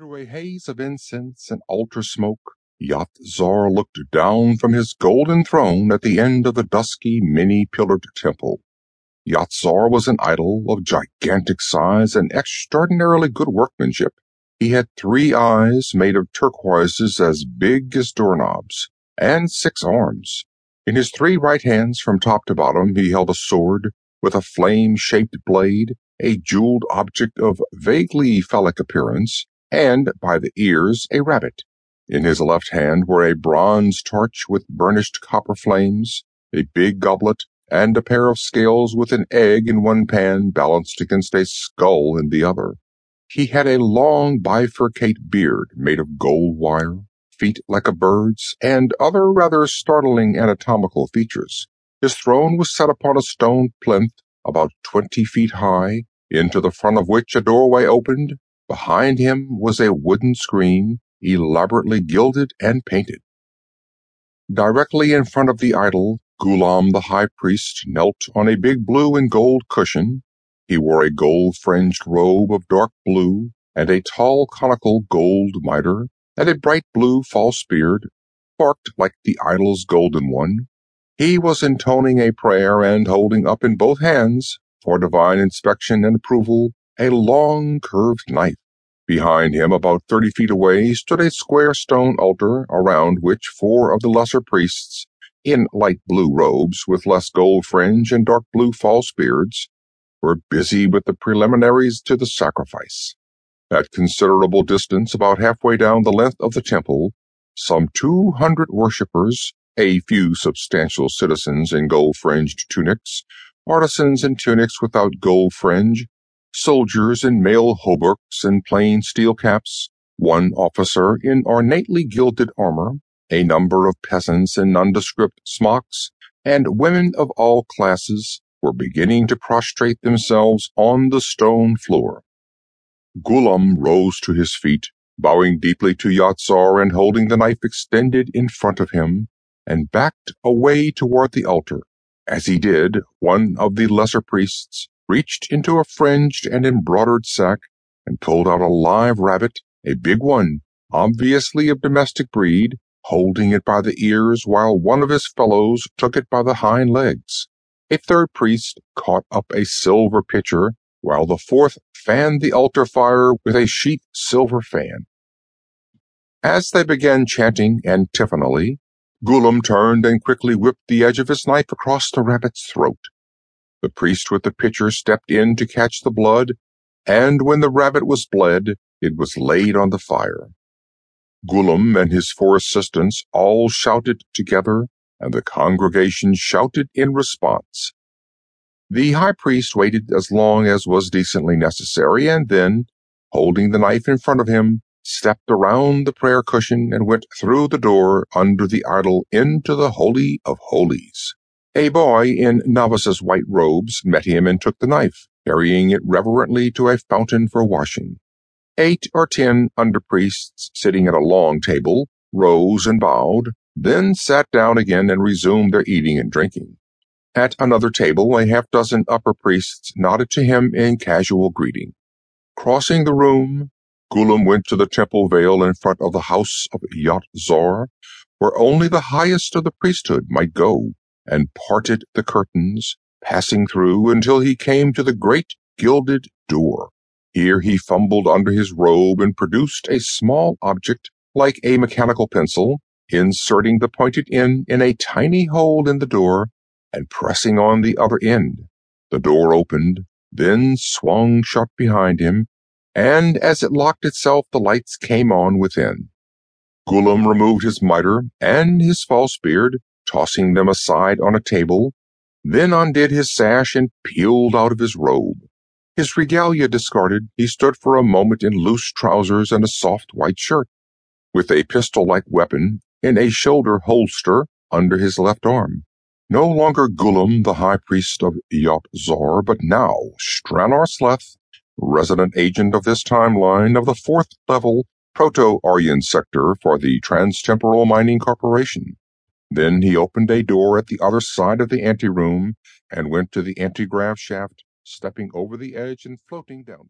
Through a haze of incense and altar smoke, Yat Zar looked down from his golden throne at the end of the dusky, many-pillared temple. Yat Zar was an idol of gigantic size and extraordinarily good workmanship. He had three eyes made of turquoises as big as doorknobs, and six arms. In his three right hands from top to bottom he held a sword with a flame-shaped blade, a jeweled object of vaguely phallic appearance, and by the ears a rabbit. In his left hand were a bronze torch with burnished copper flames, a big goblet, and a pair of scales with an egg in one pan balanced against a skull in the other. He had a long bifurcate beard made of gold wire, feet like a bird's, and other rather startling anatomical features. His throne was set upon a stone plinth about twenty feet high, into the front of which a doorway opened Behind him was a wooden screen, elaborately gilded and painted. Directly in front of the idol, Gulam the high priest knelt on a big blue and gold cushion. He wore a gold-fringed robe of dark blue and a tall conical gold mitre and a bright blue false beard, forked like the idol's golden one. He was intoning a prayer and holding up in both hands, for divine inspection and approval, a long curved knife. Behind him, about thirty feet away, stood a square stone altar around which four of the lesser priests, in light blue robes with less gold fringe and dark blue false beards, were busy with the preliminaries to the sacrifice. At considerable distance, about halfway down the length of the temple, some two hundred worshippers, a few substantial citizens in gold-fringed tunics, artisans in tunics without gold fringe, soldiers in mail hauberks and plain steel caps, one officer in ornately gilded armor, a number of peasants in nondescript smocks, and women of all classes were beginning to prostrate themselves on the stone floor. Gulam rose to his feet, bowing deeply to Yat Zar and holding the knife extended in front of him, and backed away toward the altar. As he did, one of the lesser priests reached into a fringed and embroidered sack and pulled out a live rabbit, a big one, obviously of domestic breed, holding it by the ears while one of his fellows took it by the hind legs. A third priest caught up a silver pitcher, while the fourth fanned the altar fire with a sheath silver fan. As they began chanting antiphonally, Gulam turned and quickly whipped the edge of his knife across the rabbit's throat. The priest with the pitcher stepped in to catch the blood, and when the rabbit was bled, it was laid on the fire. Gulam and his four assistants all shouted together, and the congregation shouted in response. The high priest waited as long as was decently necessary, and then, holding the knife in front of him, stepped around the prayer cushion and went through the door under the idol into the Holy of Holies. A boy in novice's white robes met him and took the knife, carrying it reverently to a fountain for washing. Eight or ten underpriests sitting at a long table rose and bowed, then sat down again and resumed their eating and drinking. At another table, a half dozen upper priests nodded to him in casual greeting. Crossing the room, Gulam went to the temple veil in front of the house of Yat Zar, where only the highest of the priesthood might go and parted the curtains, passing through until he came to the great gilded door. Here he fumbled under his robe and produced a small object like a mechanical pencil, inserting the pointed end in a tiny hole in the door and pressing on the other end. The door opened, then swung shut behind him, and as it locked itself, the lights came on within. Gulam removed his mitre and his false beard, tossing them aside on a table, then undid his sash and peeled out of his robe. His regalia discarded, he stood for a moment in loose trousers and a soft white shirt, with a pistol-like weapon in a shoulder holster under his left arm. No longer Gulam, the high priest of Yat Zar, but now Stranor Sleth, resident agent of this timeline of the fourth level Proto-Aryan sector for the Transtemporal Mining Corporation. Then he opened a door at the other side of the anteroom and went to the antigrav shaft, stepping over the edge and floating downward.